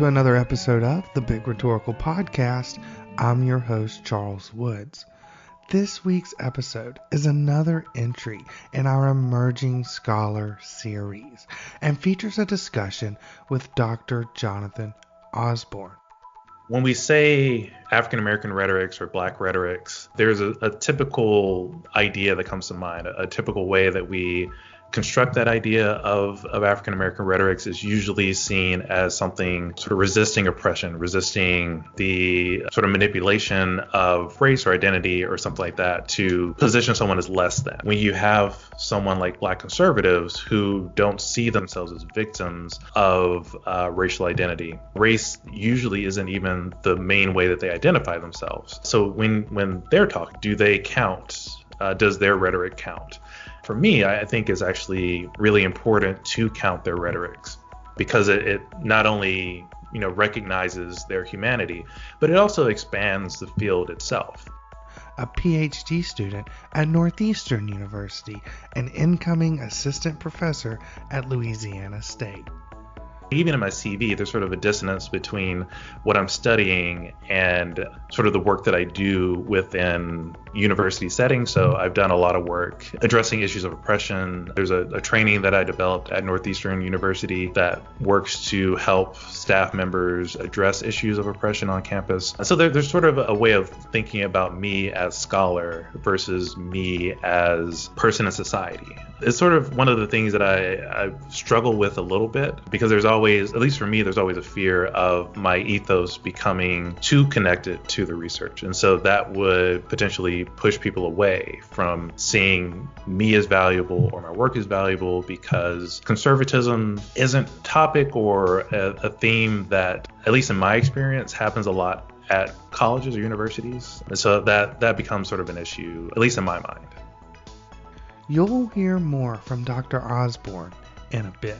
to another episode of the Big Rhetorical Podcast. I'm your host, Charles Woods. This week's episode is another entry in our Emerging Scholar series and features a discussion with Dr. Jonathan Osborne. When we say African American rhetorics or black rhetorics, there's a, a, typical idea that comes to mind, a, a typical way that we construct that idea of, of African American rhetorics is usually seen as something sort of resisting oppression, resisting the sort of manipulation of race or identity or something like that to position someone as less than. When you have someone like black conservatives who don't see themselves as victims of uh, racial identity, race usually isn't even the main way that they identify themselves. So when when they're talking, do they count? Uh, does their rhetoric count? For me, I think is actually really important to count their rhetorics because it, it not only you know recognizes their humanity, but it also expands the field itself. A PhD student at Northeastern University, an incoming assistant professor at Louisiana State even in my CV, there's sort of a dissonance between what I'm studying and sort of the work that I do within university settings. So mm-hmm. I've done a lot of work addressing issues of oppression. There's a, a training that I developed at Northeastern University that works to help staff members address issues of oppression on campus. So there, there's sort of a way of thinking about me as scholar versus me as person in society. It's sort of one of the things that I, I struggle with a little bit because there's always, at least for me, there's always a fear of my ethos becoming too connected to the research. And so that would potentially push people away from seeing me as valuable or my work as valuable because conservatism isn't a topic or a, a theme that, at least in my experience, happens a lot at colleges or universities. And so that, that becomes sort of an issue, at least in my mind. You'll hear more from Dr. Osborne in a bit.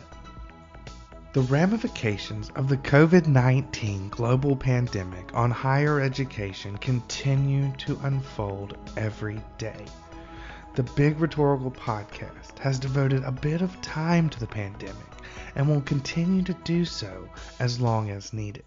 The ramifications of the COVID 19 global pandemic on higher education continue to unfold every day. The Big Rhetorical Podcast has devoted a bit of time to the pandemic and will continue to do so as long as needed.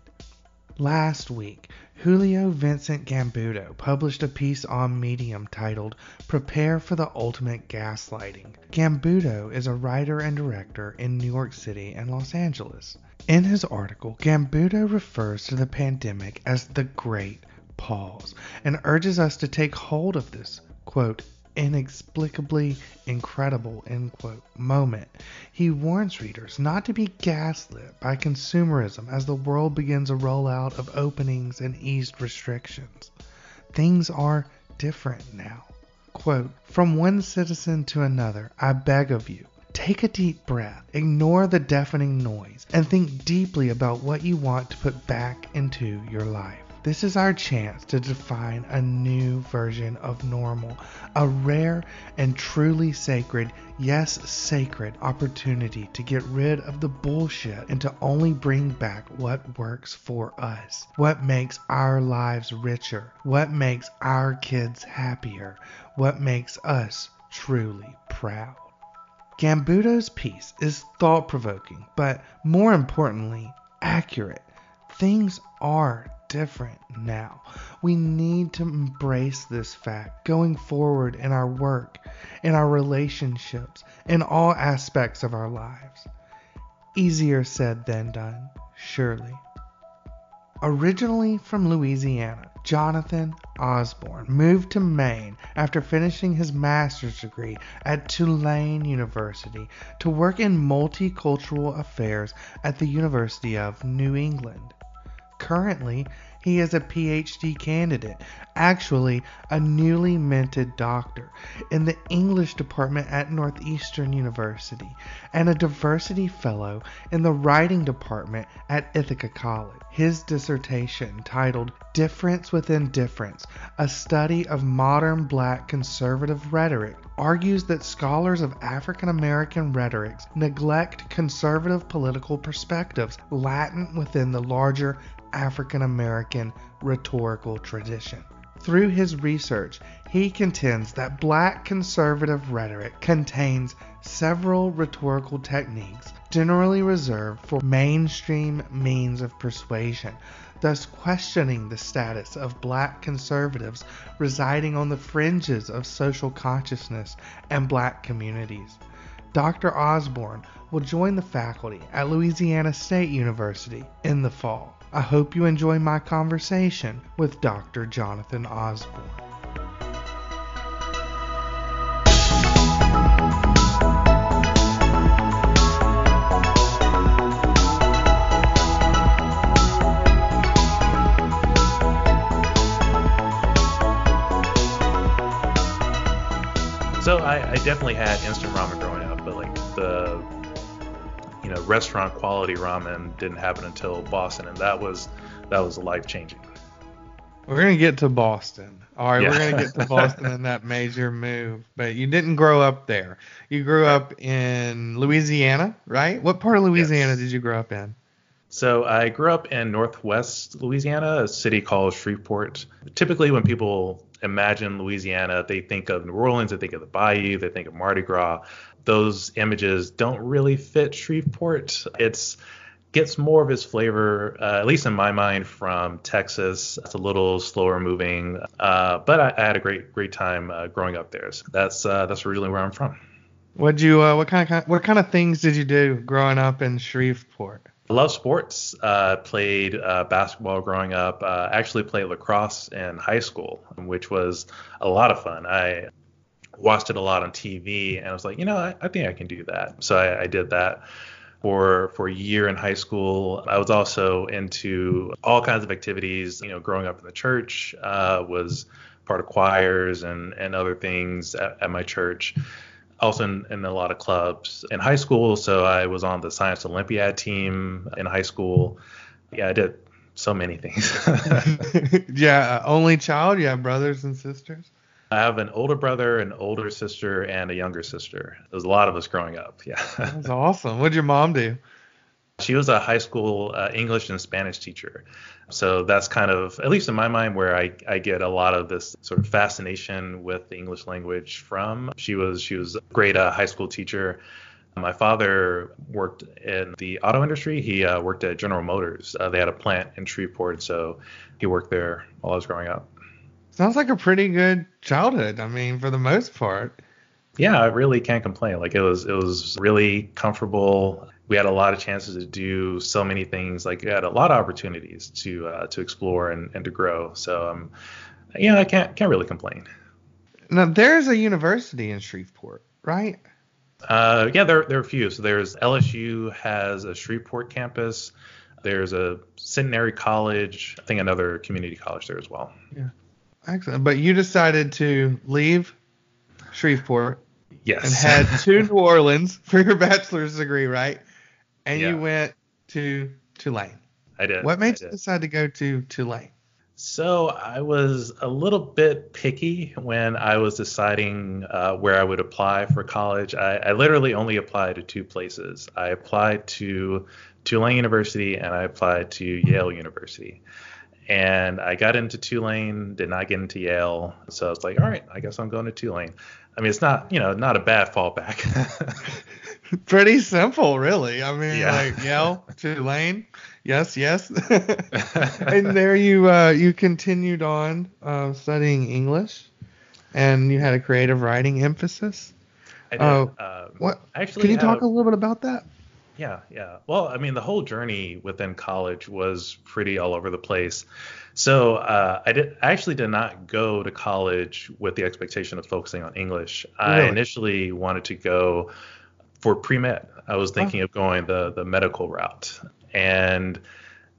Last week, Julio Vincent Gambuto published a piece on Medium titled Prepare for the Ultimate Gaslighting. Gambuto is a writer and director in New York City and Los Angeles. In his article, Gambuto refers to the pandemic as the Great Pause and urges us to take hold of this, quote, inexplicably incredible end quote moment. He warns readers not to be gaslit by consumerism as the world begins a rollout of openings and eased restrictions. Things are different now. Quote, From one citizen to another, I beg of you, take a deep breath, ignore the deafening noise, and think deeply about what you want to put back into your life. This is our chance to define a new version of normal, a rare and truly sacred, yes, sacred opportunity to get rid of the bullshit and to only bring back what works for us, what makes our lives richer, what makes our kids happier, what makes us truly proud. Gambuto's piece is thought provoking, but more importantly, accurate. Things are different now. We need to embrace this fact going forward in our work, in our relationships, in all aspects of our lives. Easier said than done, surely. Originally from Louisiana, Jonathan Osborne moved to Maine after finishing his master's degree at Tulane University to work in multicultural affairs at the University of New England. Currently, he is a PhD candidate, actually, a newly minted doctor in the English department at Northeastern University, and a diversity fellow in the writing department at Ithaca College. His dissertation, titled Difference Within Difference A Study of Modern Black Conservative Rhetoric, argues that scholars of African American rhetorics neglect conservative political perspectives latent within the larger African American rhetorical tradition. Through his research, he contends that black conservative rhetoric contains several rhetorical techniques generally reserved for mainstream means of persuasion, thus questioning the status of black conservatives residing on the fringes of social consciousness and black communities. Dr. Osborne will join the faculty at Louisiana State University in the fall. I hope you enjoy my conversation with Dr. Jonathan Osborne. So I, I definitely had instant ramen growing you know restaurant quality ramen didn't happen until Boston, and that was that was life changing. We're gonna get to Boston. All right, Yeah. we're gonna get to Boston in that major move. But you didn't grow up there. You grew up in Louisiana, right? What part of Louisiana Yes. did you grow up in? So I grew up in Northwest Louisiana, a city called Shreveport. Typically, when people imagine Louisiana, they think of New Orleans, they think of the Bayou, they think of Mardi Gras. Those images don't really fit Shreveport. It's gets more of its flavor, uh, at least in my mind, from Texas. It's a little slower moving, uh, but I, I had a great great time uh, growing up there. So that's uh, that's really where I'm from. What you uh, what kind of what kind of things did you do growing up in Shreveport? I love sports. Uh, played uh, basketball growing up. Uh, actually played lacrosse in high school, which was a lot of fun. I watched it a lot on TV, and I was like, you know, I, I think I can do that. So I, I did that for for a year in high school. I was also into all kinds of activities. You know, growing up in the church, uh, was part of choirs and and other things at, at my church also in, in a lot of clubs in high school. So I was on the Science Olympiad team in high school. Yeah, I did so many things. yeah, uh, only child. You have brothers and sisters. I have an older brother, an older sister, and a younger sister. There's a lot of us growing up. Yeah. That's awesome. What did your mom do? she was a high school uh, English and Spanish teacher. So that's kind of, at least in my mind, where I, I get a lot of this sort of fascination with the English language from. She was she was a great uh, high school teacher. My father worked in the auto industry. He uh, worked at General Motors. Uh, they had a plant in Shreveport, so he worked there while I was growing up. Sounds like a pretty good childhood. I mean, for the most part. Yeah, I really can't complain. Like it was it was really comfortable. We had a lot of chances to do so many things. Like we had a lot of opportunities to uh, to explore and, and to grow. So um, yeah, I can't can't really complain. Now, there's a university in Shreveport, right? Uh, yeah, there there are a few. So there's LSU has a Shreveport campus. There's a Centenary College. I think another community college there as well. Excellent. But you decided to leave Shreveport Yes. and head to New Orleans for your bachelor's degree, right? And Yeah. you went to Tulane. I did. What made you decide to go to Tulane? So I was a little bit picky when I was deciding uh, where I would apply for college. I, I literally only applied to two places. I applied to Tulane University and I applied to Yale University. And I got into Tulane, did not get into Yale. So I was like, all right, I guess I'm going to Tulane. I mean, it's not, you know, not a bad fallback. Pretty simple, really. I mean, Yeah. like Yale, Tulane, yes, yes. and there you uh, you continued on uh, studying English, and you had a creative writing emphasis. I did. Oh, um, What? Actually Can you had talk a little bit about that? Yeah, yeah. Well, I mean, the whole journey within college was pretty all over the place. So uh, I did. I actually did not go to college with the expectation of focusing on English. I initially wanted to go for pre med. I was thinking of going the the medical route, and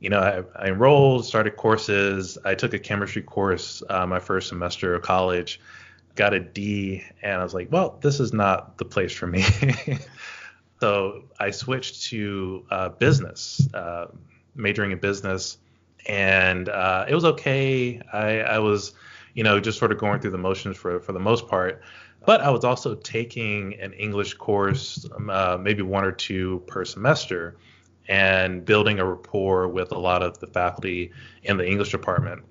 you know, I, I enrolled, started courses. I took a chemistry course uh, my first semester of college, got a D, and I was like, well, this is not the place for me. so I switched to uh, business, uh, majoring in business, and uh, it was okay. I, I was, you know, just sort of going through the motions for for the most part. But I was also taking an English course, um, uh, maybe one or two per semester, and building a rapport with a lot of the faculty in the English department.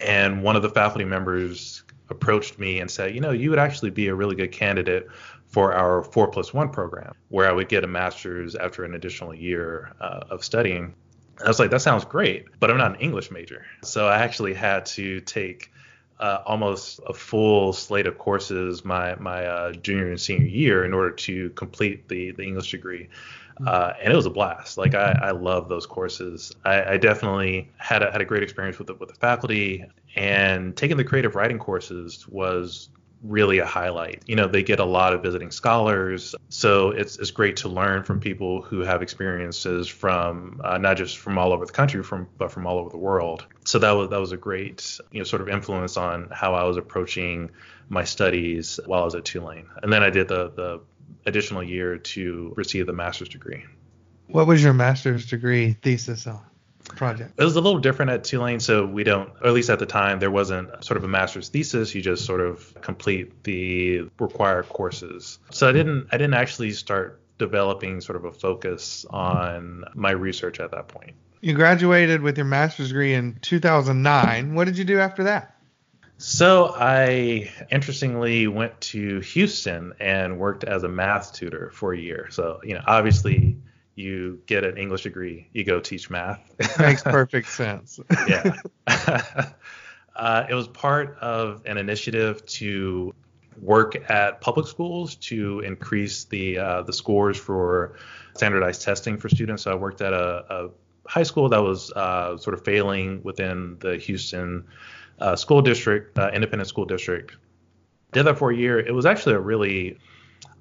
And one of the faculty members approached me and said, you know, you would actually be a really good candidate for our four plus one program, where I would get a master's after an additional year uh, of studying. I was like, that sounds great, but I'm not an English major. So I actually had to take uh, almost a full slate of courses my my uh, junior and senior year in order to complete the the English degree. Uh, and it was a blast. Like I, I love those courses. I, I, definitely had a, had a great experience with the, with the faculty, and taking the creative writing courses was really a highlight. You know, they get a lot of visiting scholars, so it's it's great to learn from people who have experiences from uh, not just from all over the country, from but from all over the world. So that was that was a great you know sort of influence on how I was approaching my studies while I was at Tulane. And then I did the the additional year to receive the master's degree. What was your master's degree thesis on? Project? It was a little different at Tulane, so we don't, or at least at the time, there wasn't sort of a master's thesis. You just sort of complete the required courses. So I didn't, I didn't actually start developing sort of a focus on my research at that point. You graduated with your master's degree in 2009. What did you do after that? So I interestingly went to Houston and worked as a math tutor for a year. So, you know, obviously you get an English degree, you go teach math. Makes perfect sense. yeah. uh, it was part of an initiative to work at public schools to increase the uh, the scores for standardized testing for students. So I worked at a, a high school that was uh, sort of failing within the Houston uh, school district, uh, independent school district. Did that for a year. It was actually a really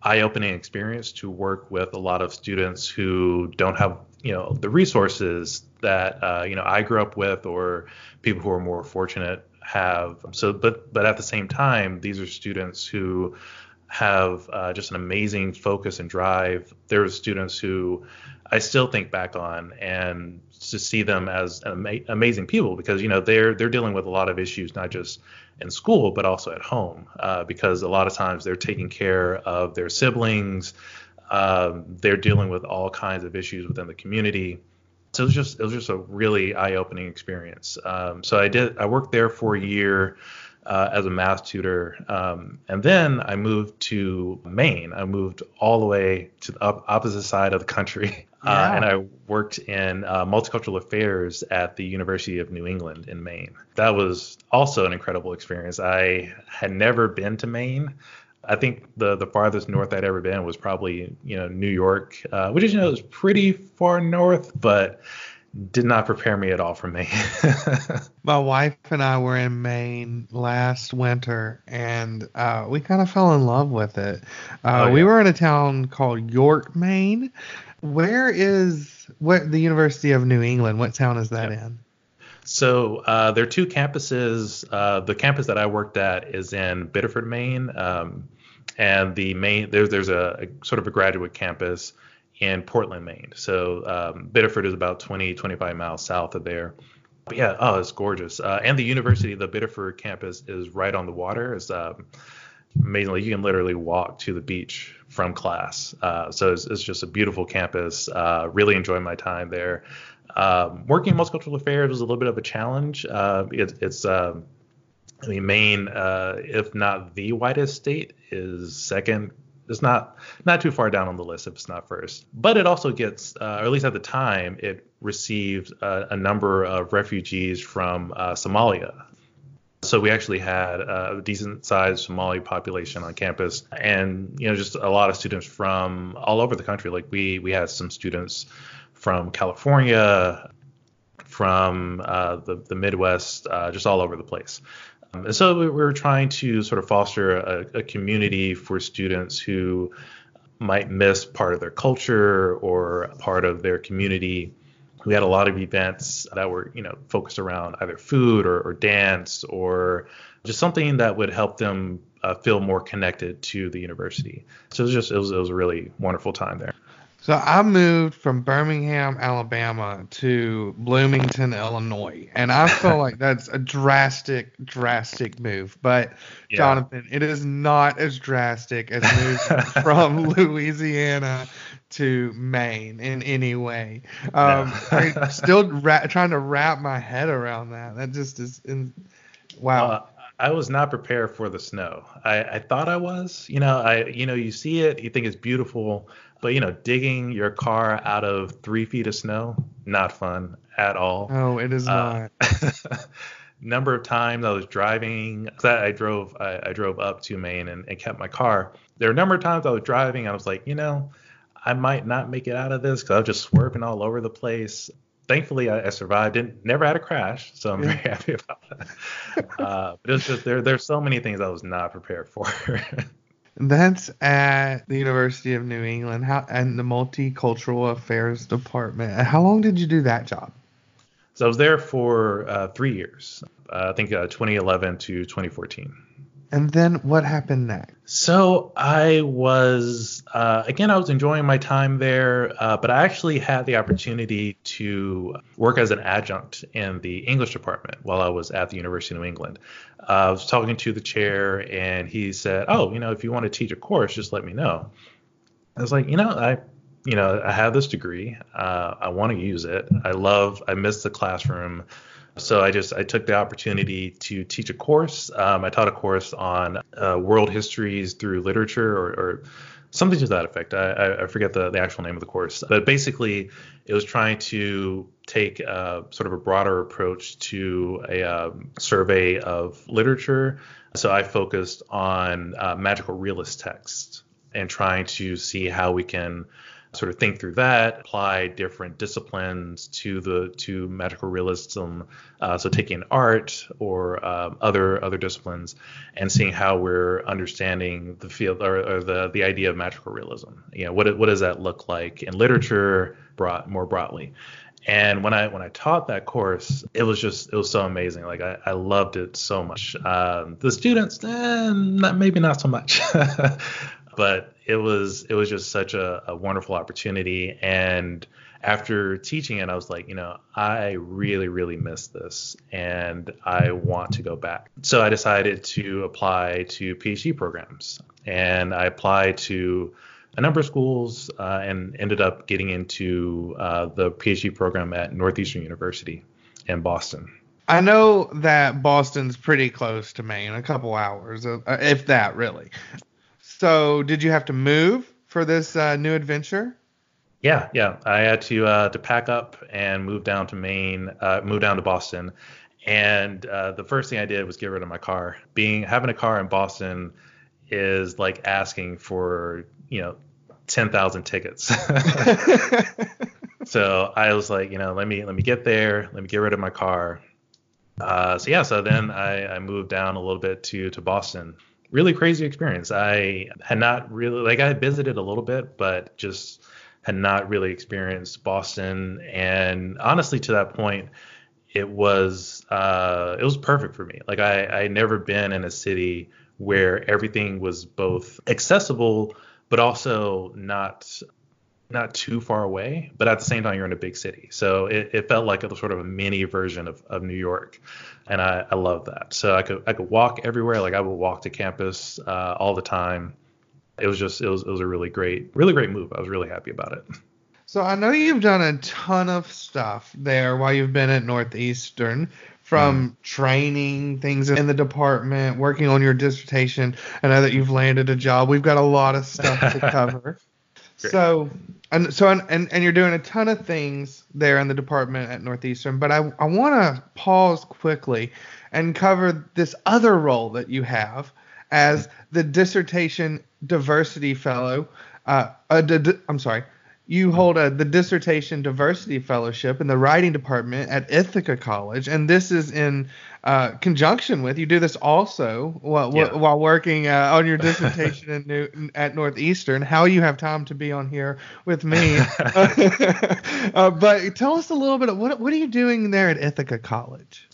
eye-opening experience to work with a lot of students who don't have you know the resources that uh, you know I grew up with or people who are more fortunate have. So, but but at the same time, these are students who have uh, just an amazing focus and drive. There's students who I still think back on and to see them as ama- amazing people because you know they're they're dealing with a lot of issues, not just in school, but also at home, uh, because a lot of times they're taking care of their siblings. Um, they're dealing with all kinds of issues within the community. So it was just it was just a really eye-opening experience. Um, so I did I worked there for a year uh, as a math tutor, um, and then I moved to Maine. I moved all the way to the opposite side of the country, yeah. uh, and I worked in uh, multicultural affairs at the University of New England in Maine. That was also an incredible experience. I had never been to Maine. I think the the farthest north I'd ever been was probably you know New York, uh, which is you know is pretty far north, but did not prepare me at all for Maine. My wife and I were in Maine last winter, and uh, we kind of fell in love with it. Uh, oh, yeah. We were in a town called York, Maine. Where is what the University of New England? What town is that in? So uh, there are two campuses. Uh, the campus that I worked at is in Biddeford, Maine, um, and the main there's there's a, a, sort of a graduate campus in Portland, Maine. So um, Biddeford is about 20, 25 miles south of there. But yeah, oh, it's gorgeous. Uh, and the university, the Biddeford campus, is right on the water. It's um, amazingly, you can literally walk to the beach from class. Uh, so it's, it's, just a beautiful campus. Uh, really enjoyed my time there. Um, working in multicultural affairs was a little bit of a challenge. Uh, it, it's um, I mean, Maine, uh, if not the whitest state, is second it's not not too far down on the list if it's not first. But it also gets, uh, or at least at the time, it received a number of refugees from uh, Somalia. So we actually had a decent sized Somali population on campus, and you know just a lot of students from all over the country. Like we we had some students from California, from uh, the the Midwest, uh, just all over the place. And so we were trying to sort of foster a, a, community for students who might miss part of their culture or part of their community. We had a lot of events that were, you know, focused around either food or, or dance or just something that would help them uh, feel more connected to the university. So it was just it was, it was a really wonderful time there. So I moved from Birmingham, Alabama to Bloomington, Illinois. And I feel like that's a drastic, drastic move. But yeah. Jonathan, it is not as drastic as moving from Louisiana to Maine in any way. Um, I'm still ra- trying to wrap my head around that. That just is in, wow. Uh, I was not prepared for the snow. I, I thought I was. You know, I you know you see it, you think it's beautiful, but you know, digging your car out of three feet of snow, not fun at all. No, it is uh, not. number of times I was driving, I, I drove I, I, drove up to Maine and, and kept my car. There were a number of times I was driving, I was like, you know, I might not make it out of this because I was just swerving all over the place thankfully I, I, survived. Didn't never had a crash, so I'm very happy about that. Uh, but it's just there. There's so many things I was not prepared for. That's at the University of New England, how and the Multicultural Affairs Department. How long did you do that job? So I was there for uh, three years. Uh, I think uh, 2011 to 2014. And then what happened next? So I was, uh, again, I was enjoying my time there, uh, but I actually had the opportunity to work as an adjunct in the English department while I was at the University of New England. Uh, I was talking to the chair, and he said, "Oh, you know, if you want to teach a course, just let me know." I was like, you know, I, you know, I have this degree. Uh, I want to use it. I love. I miss the classroom. So I just I took the opportunity to teach a course. Um, I taught a course on uh, world histories through literature or, or something to that effect. I, I, forget the, the actual name of the course, but basically it was trying to take a, sort of a broader approach to a um, survey of literature. So I focused on uh, magical realist texts and trying to see how we can sort of think through that, apply different disciplines to the to magical realism. Uh, so taking art or uh, other other disciplines and seeing how we're understanding the field or, or, the the idea of magical realism. You know, what what does that look like in literature, broad, more broadly? And when I when I taught that course, it was just it was so amazing. Like I, I loved it so much. Um, the students, eh, not, maybe not so much, but it was it was just such a, a wonderful opportunity and after teaching it, I was like, you know, I really, really miss this and I want to go back. So I decided to apply to PhD programs and I applied to a number of schools uh, and ended up getting into uh, the PhD program at Northeastern University in Boston. I know that Boston's pretty close to Maine, a couple hours, uh, if that really. So, did you have to move for this uh, new adventure? Yeah, yeah. I had to uh, to pack up and move down to Maine, uh, move down to Boston, and uh, the first thing I did was get rid of my car. Being having a car in Boston is like asking for you know ten thousand tickets. so I was like, you know, let me let me get there, let me get rid of my car. Uh, so yeah, so then I, I moved down a little bit to to Boston really crazy experience. I had not really like I had visited a little bit, but just had not really experienced Boston. And honestly, to that point, it was uh, it was perfect for me. Like I I had never been in a city where everything was both accessible but also not not too far away, but at the same time you're in a big city. So it, it felt like a sort of a mini version of, of New York. And I, I love that. So I could I could walk everywhere. Like I would walk to campus uh, all the time. It was just it was it was a really great, really great move. I was really happy about it. So I know you've done a ton of stuff there while you've been at Northeastern from mm. training things in the department, working on your dissertation. I know that you've landed a job. We've got a lot of stuff to cover. So and so and, and you're doing a ton of things there in the department at Northeastern, but I I want to pause quickly and cover this other role that you have as the dissertation diversity fellow. Uh, I'm sorry, you hold a, the dissertation diversity fellowship in the writing department at Ithaca College, and this is in uh, conjunction with you do this also while, yeah. while working uh, on your dissertation New, at Northeastern. How you have time to be on here with me? uh, but tell us a little bit of what what are you doing there at Ithaca College?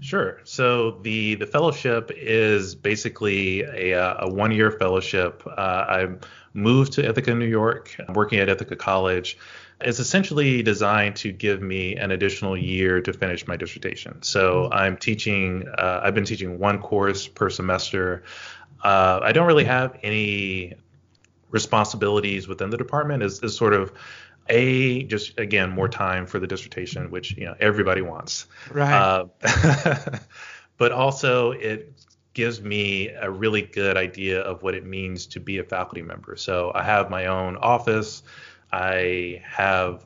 Sure. So the the fellowship is basically a, uh, a one year fellowship. Uh, I moved to Ithaca, New York. Working at Ithaca College. It's essentially designed to give me an additional year to finish my dissertation. So mm-hmm. I'm teaching. Uh, I've been teaching one course per semester. Uh, I don't really have any responsibilities within the department. Is is sort of a just again more time for the dissertation, which you know everybody wants. Right. Uh, but also it gives me a really good idea of what it means to be a faculty member. So I have my own office. I have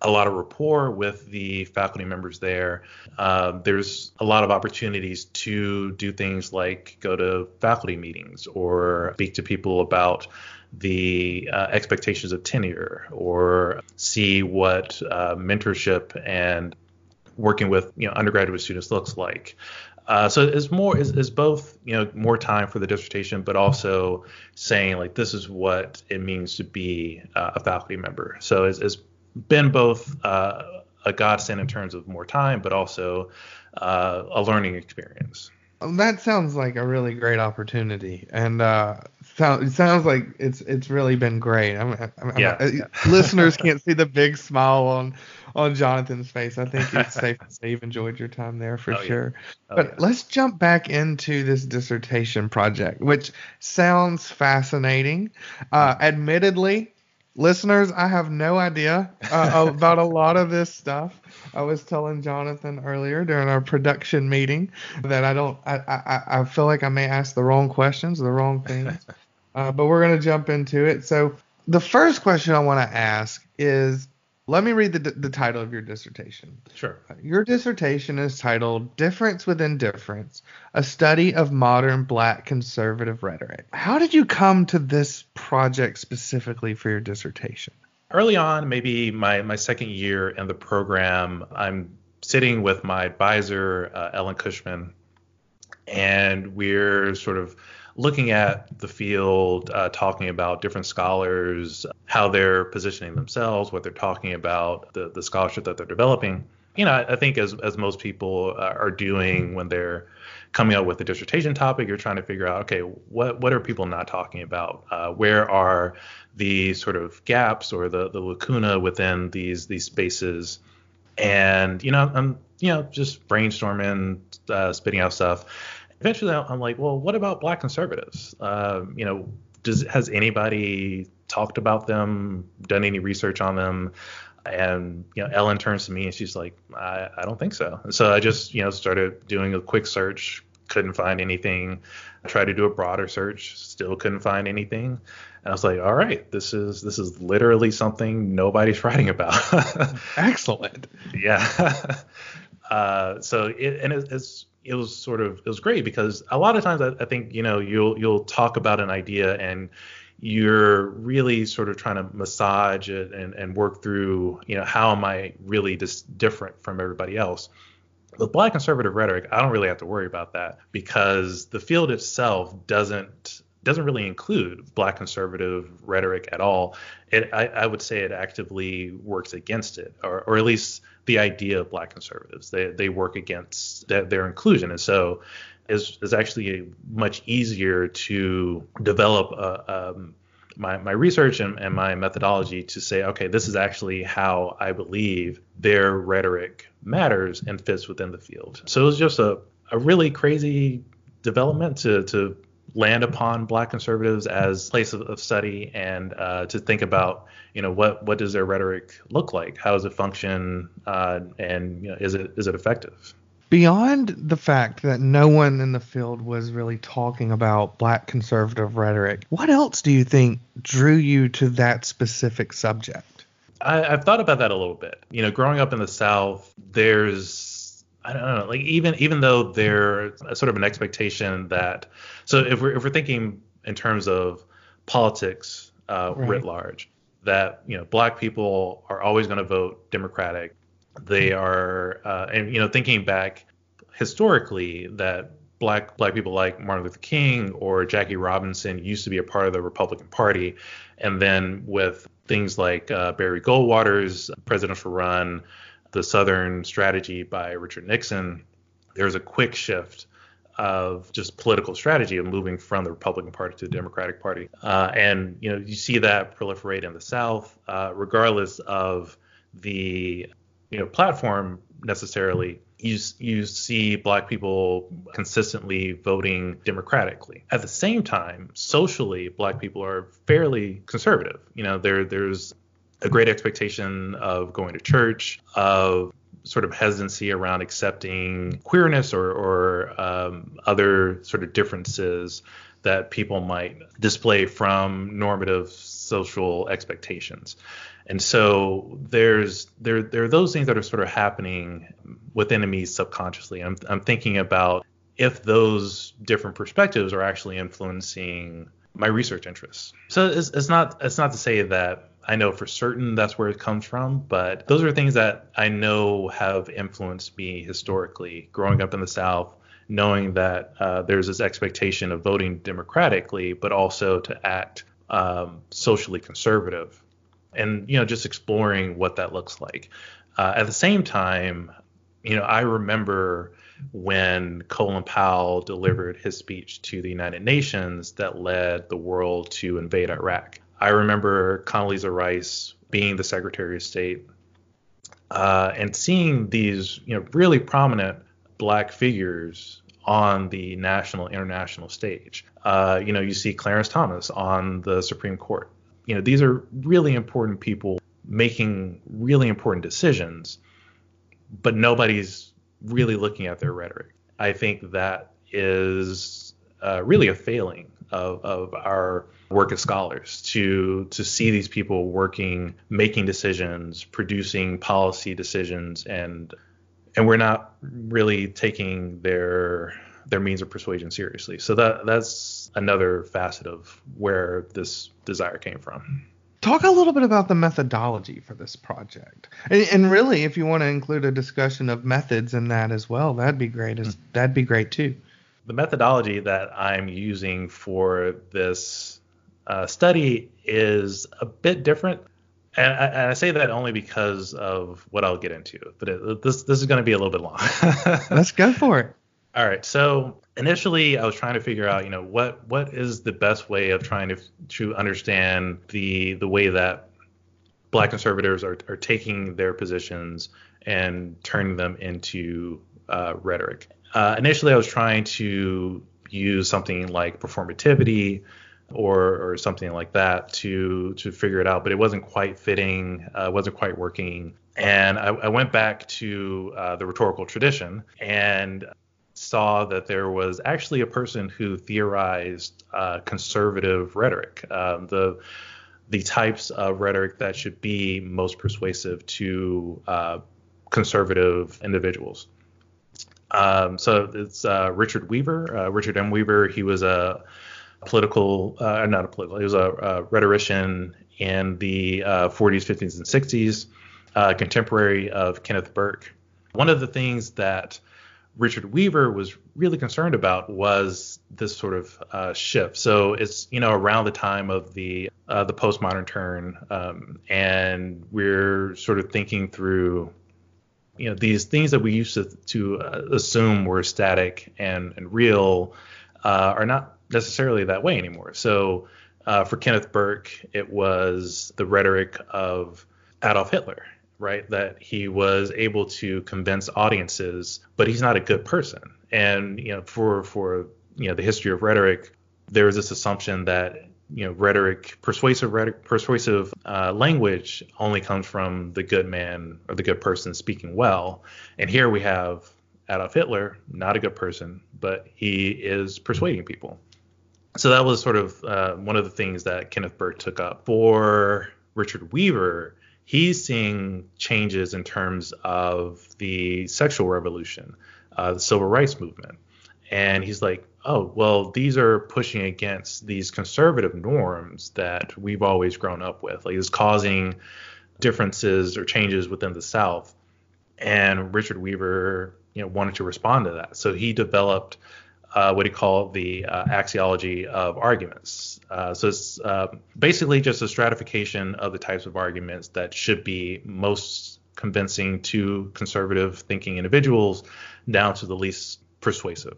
a lot of rapport with the faculty members there. Um, there's a lot of opportunities to do things like go to faculty meetings or speak to people about the uh, expectations of tenure or see what uh, mentorship and working with you know undergraduate students looks like. Uh, so it's more is, is both you know more time for the dissertation, but also saying like this is what it means to be uh, a faculty member. So it's, it's been both uh, a godsend in terms of more time, but also uh, a learning experience. That sounds like a really great opportunity, and sound, it sounds like it's it's really been great. I'm, I'm, yeah. I'm, uh, listeners can't see the big smile on on Jonathan's face. I think it's safe to say you've enjoyed your time there for oh, sure. Yeah. Oh, but yeah. let's jump back into this dissertation project, which sounds fascinating. Uh, admittedly, listeners, I have no idea uh, about a lot of this stuff. I was telling Jonathan earlier during our production meeting that I don't, I, I, I feel like I may ask the wrong questions, the wrong things. Uh, but we're going to jump into it. So the first question I want to ask is, let me read the, the title of your dissertation. Sure. Your dissertation is titled Difference Within Difference A Study of Modern Black Conservative Rhetoric. How did you come to this project specifically for your dissertation? Early on, maybe my, my second year in the program, I'm sitting with my advisor, uh, Ellen Cushman, and we're sort of looking at the field, uh, talking about different scholars, how they're positioning themselves, what they're talking about, the, the scholarship that they're developing. You know, I, I think as, as most people uh, are doing when they're coming up with a dissertation topic, you're trying to figure out, okay, what, what are people not talking about? Uh, where are the sort of gaps or the, the lacuna within these, these spaces? And, you know, I'm, you know, just brainstorming, uh, spitting out stuff eventually I'm like, well, what about black conservatives? Uh, you know, does has anybody talked about them, done any research on them? And you know, Ellen turns to me and she's like, I, I don't think so. And so I just you know started doing a quick search, couldn't find anything. I tried to do a broader search, still couldn't find anything. And I was like, all right, this is this is literally something nobody's writing about. Excellent. yeah. Uh, so it, and it, it's it was sort of it was great because a lot of times I, I, think you know you'll you'll talk about an idea and you're really sort of trying to massage it and, and work through you know how am I really just different from everybody else. With black conservative rhetoric, I don't really have to worry about that because the field itself doesn't doesn't really include black conservative rhetoric at all. It, I, I, would say it actively works against it, or, or at least the idea of black conservatives. They, they work against their, their inclusion. And so it's, is actually much easier to develop a, um, my, my research and, and my methodology to say, okay, this is actually how I believe their rhetoric matters and fits within the field. So it was just a, a really crazy development to, to land upon black conservatives as place of, of study and uh, to think about you know what what does their rhetoric look like? How does it function? Uh, and you know, is it is it effective? Beyond the fact that no one in the field was really talking about black conservative rhetoric what else do you think drew you to that specific subject? I, i've thought about that a little bit. You know growing up in the south there's I don't know, like even even though there's sort of an expectation that so if we're if we're thinking in terms of politics uh, right. writ large, that you know black people are always going to vote Democratic. They are, uh, and you know, thinking back historically, that black black people like Martin Luther King or Jackie Robinson used to be a part of the Republican Party, and then with things like uh, Barry Goldwater's presidential run the Southern strategy by Richard Nixon, there's a quick shift of just political strategy of moving from the Republican Party to the Democratic Party. Uh, and you know you see that proliferate in the South, uh, regardless of the you know platform necessarily. You you see black people consistently voting democratically. At the same time, socially, black people are fairly conservative. You know there there's a great expectation of going to church, of sort of hesitancy around accepting queerness or, or um, other sort of differences that people might display from normative social expectations. And so there's there there are those things that are sort of happening within me subconsciously. I'm I'm thinking about if those different perspectives are actually influencing my research interests. So it's, it's not it's not to say that I know for certain that's where it comes from, but those are things that I know have influenced me historically. Growing up in the South, knowing that uh, there's this expectation of voting democratically, but also to act um, socially conservative, and you know just exploring what that looks like. Uh, at the same time, you know I remember when Colin Powell delivered his speech to the United Nations that led the world to invade Iraq. I remember Condoleezza Rice being the Secretary of State uh, and seeing these, you know, really prominent black figures on the national international stage. Uh, you know, you see Clarence Thomas on the Supreme Court. You know, these are really important people making really important decisions, but nobody's really looking at their rhetoric. I think that is uh, really a failing of, of our work as scholars to to see these people working, making decisions, producing policy decisions, and and we're not really taking their their means of persuasion seriously. So that that's another facet of where this desire came from. Talk a little bit about the methodology for this project, and, and really, if you want to include a discussion of methods in that as well, that'd be great. As, hmm. that'd be great too. The methodology that I'm using for this uh, study is a bit different, and I, and I, say that only because of what I'll get into. But it, this this is going to be a little bit long. Let's go for it. All right. So initially, I was trying to figure out, you know, what what is the best way of trying to to understand the the way that black conservatives are are taking their positions and turning them into uh, rhetoric. Uh, initially, I was trying to use something like performativity or or something like that to to figure it out, but it wasn't quite fitting, uh, wasn't quite working. And I, I went back to uh, the rhetorical tradition and saw that there was actually a person who theorized uh, conservative rhetoric, um, the the types of rhetoric that should be most persuasive to uh, conservative individuals. Um, so it's uh, Richard Weaver, uh, Richard M. Weaver. He was a political, uh, not a political, he was a, a rhetorician in the 40s, uh, 50s, and 60s, contemporary of Kenneth Burke. One of the things that Richard Weaver was really concerned about was this sort of uh, shift. So it's you know around the time of the uh, the postmodern turn, um, and we're sort of thinking through you know these things that we used to, to uh, assume were static and and real uh, are not necessarily that way anymore. So uh, for Kenneth Burke, it was the rhetoric of Adolf Hitler right? That he was able to convince audiences, but he's not a good person. And you know, for for you know the history of rhetoric, there is this assumption that you know rhetoric, persuasive rhetoric, persuasive uh, language only comes from the good man or the good person speaking well. And here we have Adolf Hitler, not a good person, but he is persuading people. So that was sort of uh, one of the things that Kenneth Burke took up. For Richard Weaver, he's seeing changes in terms of the sexual revolution, uh, the civil rights movement. And he's like, oh, well, these are pushing against these conservative norms that we've always grown up with. Like, it's causing differences or changes within the South. And Richard Weaver, you know, wanted to respond to that. So he developed uh, what he called the uh, axiology of arguments. Uh, so it's uh, basically just a stratification of the types of arguments that should be most convincing to conservative thinking individuals down to the least persuasive.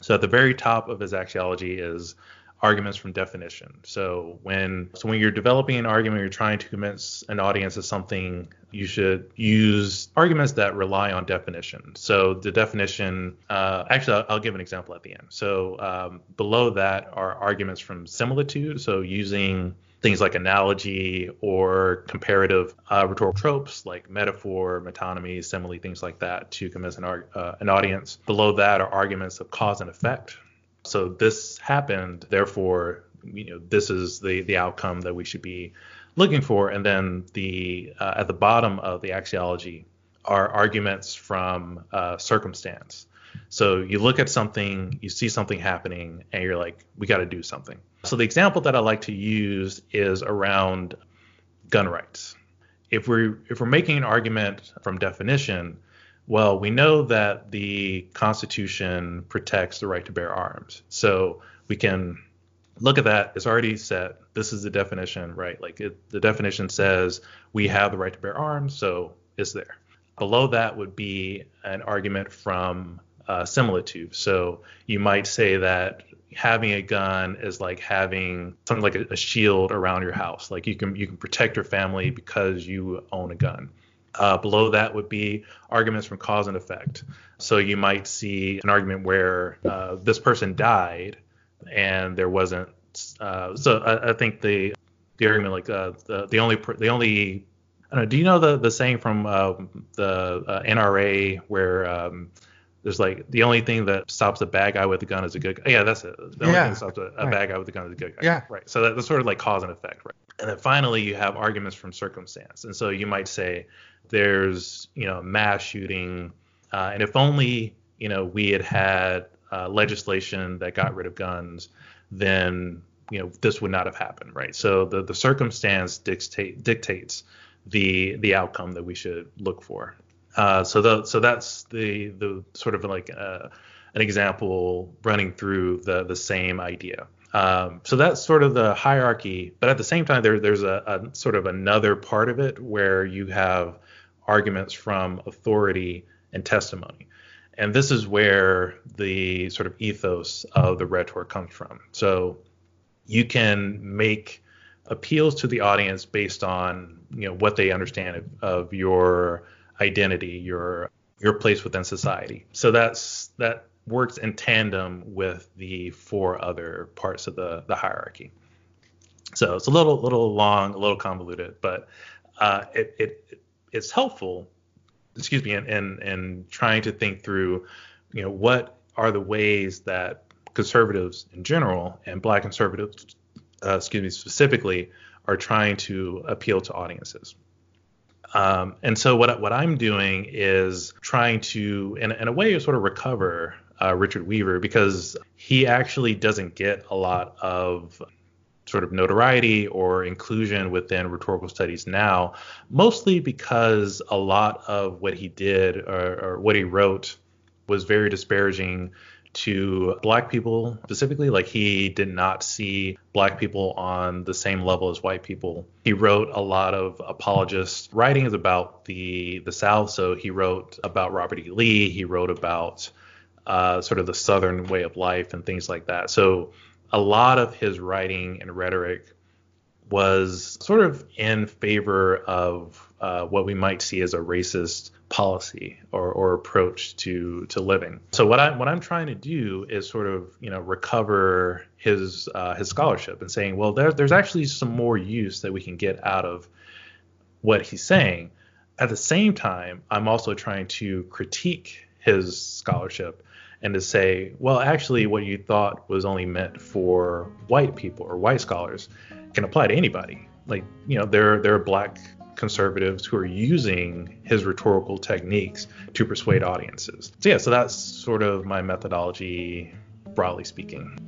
So at the very top of his axiology is arguments from definition. So when so when you're developing an argument, you're trying to convince an audience of something, you should use arguments that rely on definition. So the definition, uh, actually, I'll, I'll, give an example at the end. So um, below that are arguments from similitude. So using things like analogy or comparative uh, rhetorical tropes like metaphor, metonymy, simile, things like that to convince an, uh, an audience. Below that are arguments of cause and effect. So this happened, therefore, you know, this is the the outcome that we should be looking for. And then the uh, at the bottom of the axiology are arguments from uh, circumstance. So you look at something, you see something happening, and you're like, we got to do something. So the example that I like to use is around gun rights. If we're if we're making an argument from definition, well, we know that the Constitution protects the right to bear arms. So we can look at that. It's already set. This is the definition, right? Like it, the definition says we have the right to bear arms, so it's there. Below that would be an argument from uh, similitude. So you might say that having a gun is like having something like a, a, shield around your house. Like you can you can protect your family because you own a gun. Uh, below that would be arguments from cause and effect. So you might see an argument where uh, this person died and there wasn't. Uh, so I, I, think the the argument like uh, the the only the only I don't know. Do you know the the saying from uh, the uh, NRA where um, there's like the only thing that stops a bad guy with a gun is a good guy. Yeah, that's it. The only yeah. thing that stops a, a right. bad guy with a gun is a good guy. Yeah. Right. So that, that's sort of like cause and effect, right? And then finally you have arguments from circumstance. And so you might say there's you know mass shooting, uh, and if only you know we had had uh, legislation that got rid of guns, then you know this would not have happened, right? So the the circumstance dictate dictates the the outcome that we should look for. Uh, so the, so that's the the sort of like uh, an example running through the the same idea. Um, so that's sort of the hierarchy, but at the same time, there, there's a, a, sort of another part of it where you have arguments from authority and testimony. And this is where the sort of ethos of the rhetoric comes from. So you can make appeals to the audience based on you know what they understand of, of your identity, your your place within society. So that's that works in tandem with the four other parts of the the hierarchy. So it's a little little long, a little convoluted, but uh, it, it it's helpful. Excuse me, in, in in trying to think through, you know, what are the ways that conservatives in general and Black conservatives, uh, excuse me, specifically, are trying to appeal to audiences. Um, and so what what I'm doing is trying to, in, in a way, sort of recover uh, Richard Weaver because he actually doesn't get a lot of sort of notoriety or inclusion within rhetorical studies now, mostly because a lot of what he did or, or what he wrote was very disparaging to black people specifically. Like he did not see black people on the same level as white people. He wrote a lot of apologist writings about the the South. So he wrote about Robert E. Lee. He wrote about uh, sort of the Southern way of life and things like that. So a lot of his writing and rhetoric was sort of in favor of uh, what we might see as a racist policy or, or approach to to living. So what I what I'm trying to do is sort of you know recover his uh, his scholarship and saying, well, there, there's actually some more use that we can get out of what he's saying. At the same time, I'm also trying to critique his scholarship and to say, well, actually, what you thought was only meant for white people or white scholars can apply to anybody. Like, you know, there there are black conservatives who are using his rhetorical techniques to persuade audiences. So yeah, so that's sort of my methodology, broadly speaking.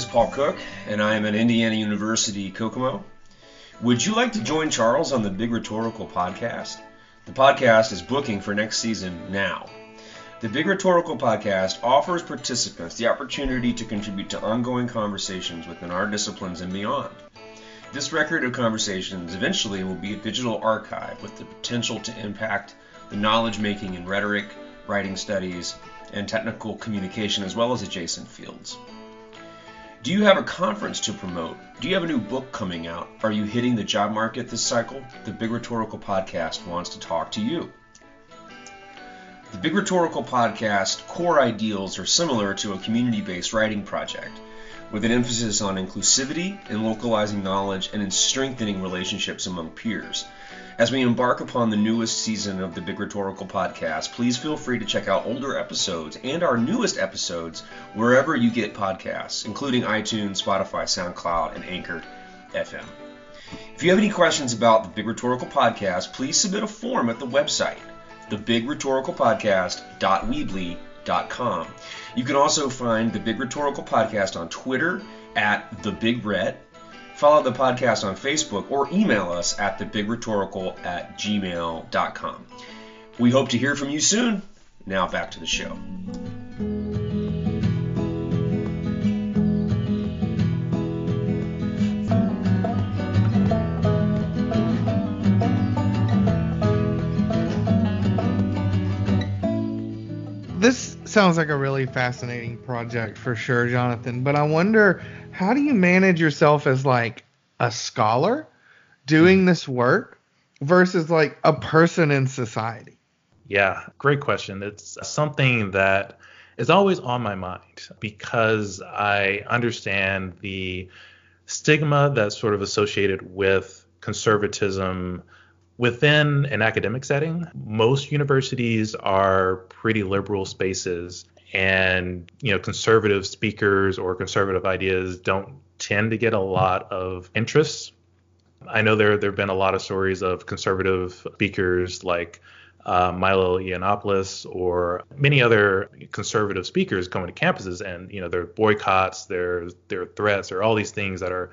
Is Paul Cook, and I am at Indiana University Kokomo. Would you like to join Charles on the Big Rhetorical Podcast? The podcast is booking for next season now. The Big Rhetorical Podcast offers participants the opportunity to contribute to ongoing conversations within our disciplines and beyond. This record of conversations eventually will be a digital archive with the potential to impact the knowledge making in rhetoric, writing studies, and technical communication as well as adjacent fields. Do you have a conference to promote? Do you have a new book coming out? Are you hitting the job market this cycle? The Big Rhetorical Podcast wants to talk to you. The Big Rhetorical Podcast core ideals are similar to a community based writing project, with an emphasis on inclusivity in localizing knowledge and in strengthening relationships among peers. As we embark upon the newest season of the Big Rhetorical Podcast, please feel free to check out older episodes and our newest episodes wherever you get podcasts, including iTunes, Spotify, SoundCloud, and Anchor FM. If you have any questions about the Big Rhetorical Podcast, please submit a form at the website thebigRhetoricalPodcast.weebly.com. You can also find the Big Rhetorical Podcast on Twitter at the Big Red. Follow the podcast on Facebook or email us at thebigRhetorical at gmail.com. We hope to hear from you soon. Now back to the show. Sounds like a really fascinating project for sure, Jonathan. But I wonder, how do you manage yourself as like a scholar doing hmm. this work versus like a person in society? Yeah, great question. It's something that is always on my mind because I understand the stigma that's sort of associated with conservatism within an academic setting. Most universities are pretty liberal spaces and you know conservative speakers or conservative ideas don't tend to get a lot of interest. I know there there've been a lot of stories of conservative speakers like uh, Milo Yiannopoulos or many other conservative speakers coming to campuses, and you know there are boycotts, there there are threats, there are all these things that are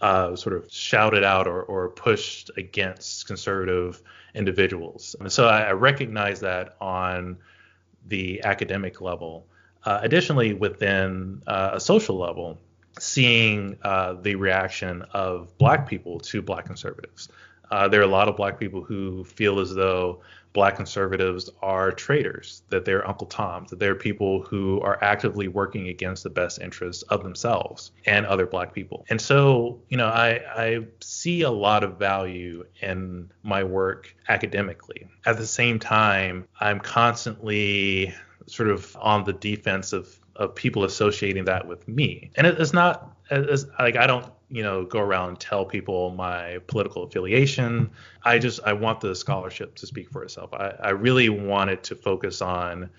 uh, sort of shouted out or, or pushed against conservative individuals. And so I, I recognize that on the academic level. Uh, additionally, within uh, a social level, seeing uh, the reaction of black people to black conservatives. Uh, there are a lot of black people who feel as though black conservatives are traitors, that they're Uncle Toms, that they're people who are actively working against the best interests of themselves and other black people. And so, you know, I, I see a lot of value in my work academically. At the same time, I'm constantly sort of on the defense of of people associating that with me. And it's not it's, like I don't you know go around and tell people my political affiliation. I just I want the scholarship to speak for itself. I, I really wanted to focus on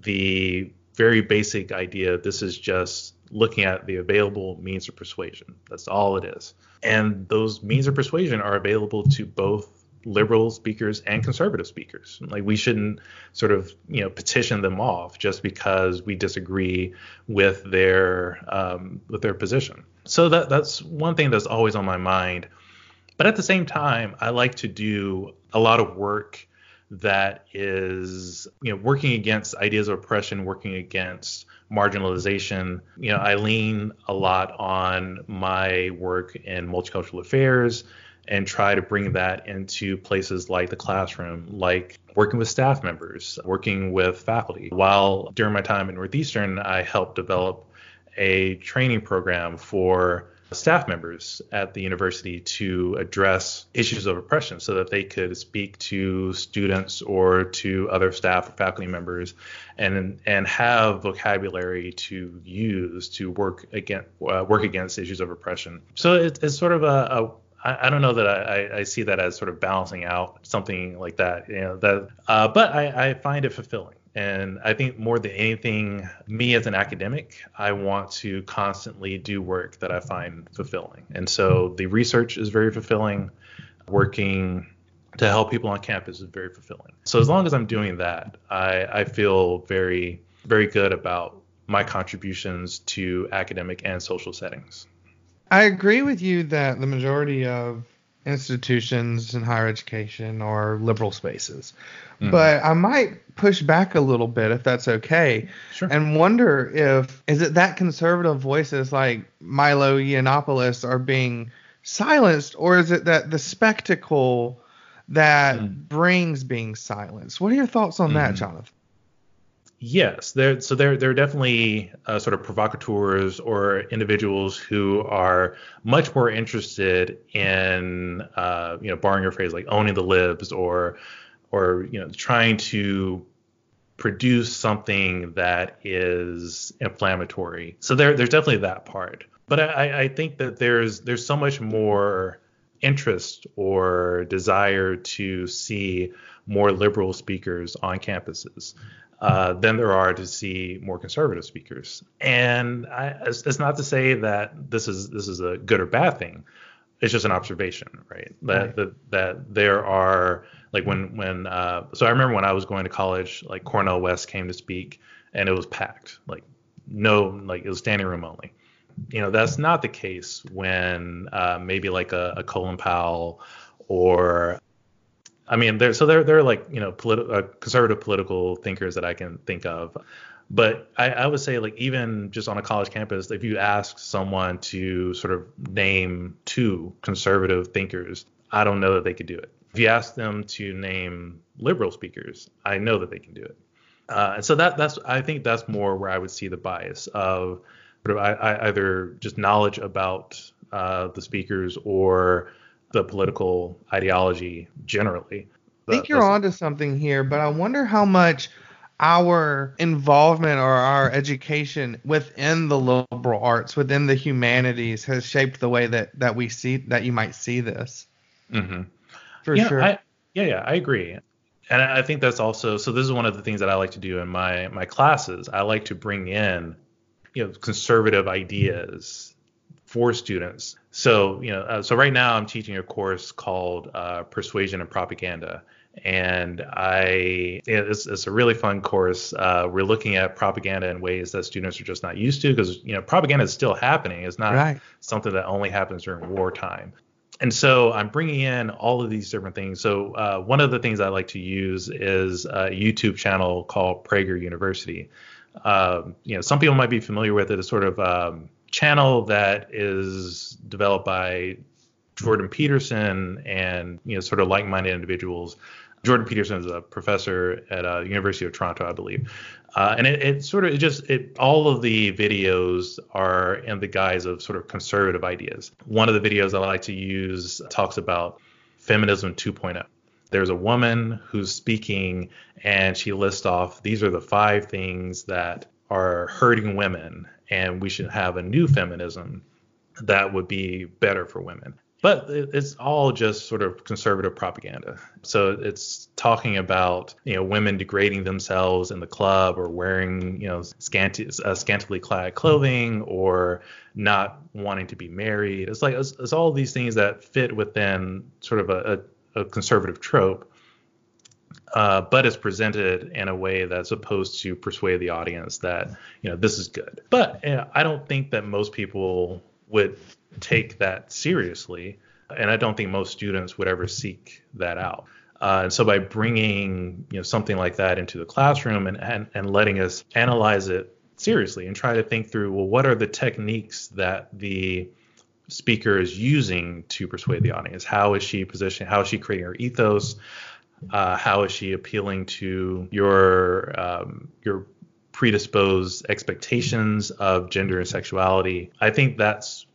the very basic idea. This is just looking at the available means of persuasion. That's all it is. And those means of persuasion are available to both liberal speakers and conservative speakers. Like we shouldn't sort of you know petition them off just because we disagree with their um, with their position. So that that's one thing that's always on my mind. But at the same time, I like to do a lot of work that is you know working against ideas of oppression, working against marginalization. You know, I lean a lot on my work in multicultural affairs and try to bring that into places like the classroom, like working with staff members, working with faculty. While during my time at Northeastern, I helped develop a training program for staff members at the university to address issues of oppression so that they could speak to students or to other staff or faculty members and and have vocabulary to use to work against uh, work against issues of oppression so it, it's sort of a, a I, I don't know that I, I, see that as sort of balancing out something like that. You know that, uh, but I, I find it fulfilling. And I think more than anything, me as an academic, I want to constantly do work that I find fulfilling. And so the research is very fulfilling. Working to help people on campus is very fulfilling. So as long as I'm doing that, I, I feel very, very good about my contributions to academic and social settings. I agree with you that the majority of institutions in higher education are liberal spaces. Mm. But I might push back a little bit if that's okay. Sure. And wonder if is it that conservative voices like Milo Yiannopoulos are being silenced or is it that the spectacle that mm. brings being silenced? What are your thoughts on mm. that, Jonathan? Yes, there. So there, there are definitely uh, sort of provocateurs or individuals who are much more interested in, uh, you know, borrowing your phrase, like owning the libs, or, or you know, trying to produce something that is inflammatory. So there, there's definitely that part. But I, I think that there's there's so much more interest or desire to see more liberal speakers on campuses uh, than there are to see more conservative speakers. And I, it's, it's, not to say that this is this is a good or bad thing. It's just an observation, right? That right. that, that there are like when when uh, so I remember when I was going to college, like Cornel West came to speak, and it was packed, like no, like it was standing room only. You know, that's not the case when uh, maybe like a, a Colin Powell or I mean, there so there there are like you know politi- uh, conservative political thinkers that I can think of, but I, I, would say like even just on a college campus, if you ask someone to sort of name two conservative thinkers, I don't know that they could do it. If you ask them to name liberal speakers, I know that they can do it. Uh, and so that that's I think that's more where I would see the bias of sort of I, I either just knowledge about uh, the speakers or the political ideology generally. I think you're onto something here, but I wonder how much our involvement or our education within the liberal arts, within the humanities, has shaped the way that that we see that you might see this. Mm-hmm. For yeah, sure. I, yeah, yeah, I agree. And I think that's also so. This is one of the things that I like to do in my my classes. I like to bring in, you know, conservative ideas for students. So, you know, uh, so right now I'm teaching a course called uh, Persuasion and Propaganda. And I, it's, it's a really fun course. Uh, we're looking at propaganda in ways that students are just not used to because, you know, propaganda is still happening. It's not right. something that only happens during wartime. And so I'm bringing in all of these different things. So uh, one of the things I like to use is a YouTube channel called Prager University. Um, you know, some people might be familiar with it as sort of um, channel that is developed by Jordan Peterson and you know sort of like-minded individuals. Jordan Peterson is a professor at uh, University of Toronto, I believe, uh, and it, it, sort of it just it all of the videos are in the guise of sort of conservative ideas. One of the videos I like to use talks about feminism 2.0. There's a woman who's speaking, and she lists off these are the five things that are hurting women and we should have a new feminism that would be better for women. But it's all just sort of conservative propaganda. So it's talking about you know women degrading themselves in the club or wearing you know scanty, uh, scantily clad clothing or not wanting to be married. It's like it's, it's all these things that fit within sort of a, a, a conservative trope uh, but it's presented in a way that's supposed to persuade the audience that you know this is good. But you know, I don't think that most people would take that seriously, and I don't think most students would ever seek that out. Uh, and so by bringing you know something like that into the classroom and, and and letting us analyze it seriously and try to think through well what are the techniques that the speaker is using to persuade the audience how is she positioning how is she creating her ethos uh, how is she appealing to your um, your predisposed expectations of gender and sexuality? I think that's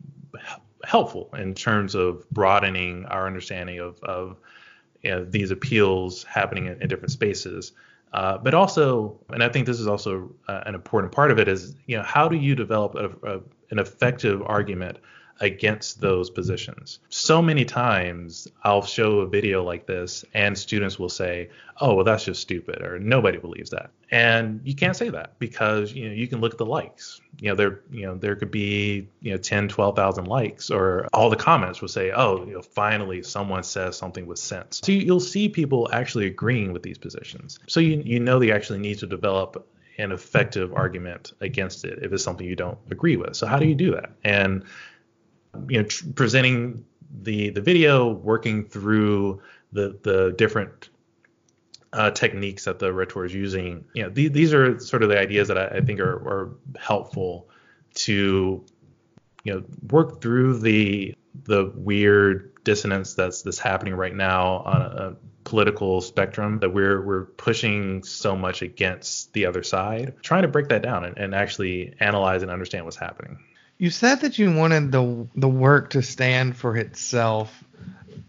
helpful in terms of broadening our understanding of, of you know, these appeals happening in, in different spaces. Uh, but also, and I think this is also uh, an important part of it, is you know how do you develop a, a, an effective argument against those positions. So many times I'll show a video like this and students will say, "Oh, well that's just stupid," or "Nobody believes that." And you can't say that because you know you can look at the likes. You know there you know there could be you know 10, 12,000 likes or all the comments will say, "Oh, you know finally someone says something with sense." So you'll see people actually agreeing with these positions. So you you know they actually need to develop an effective argument against it if it's something you don't agree with. So how do you do that? And you know tr- presenting the the video, working through the the different uh, techniques that the rhetor is using. You know, th- these are sort of the ideas that I, I think are, are, helpful to you know work through the the weird dissonance that's that's happening right now on a, political spectrum that we're we're pushing so much against the other side trying to break that down and, and actually analyze and understand what's happening You said that you wanted the the work to stand for itself.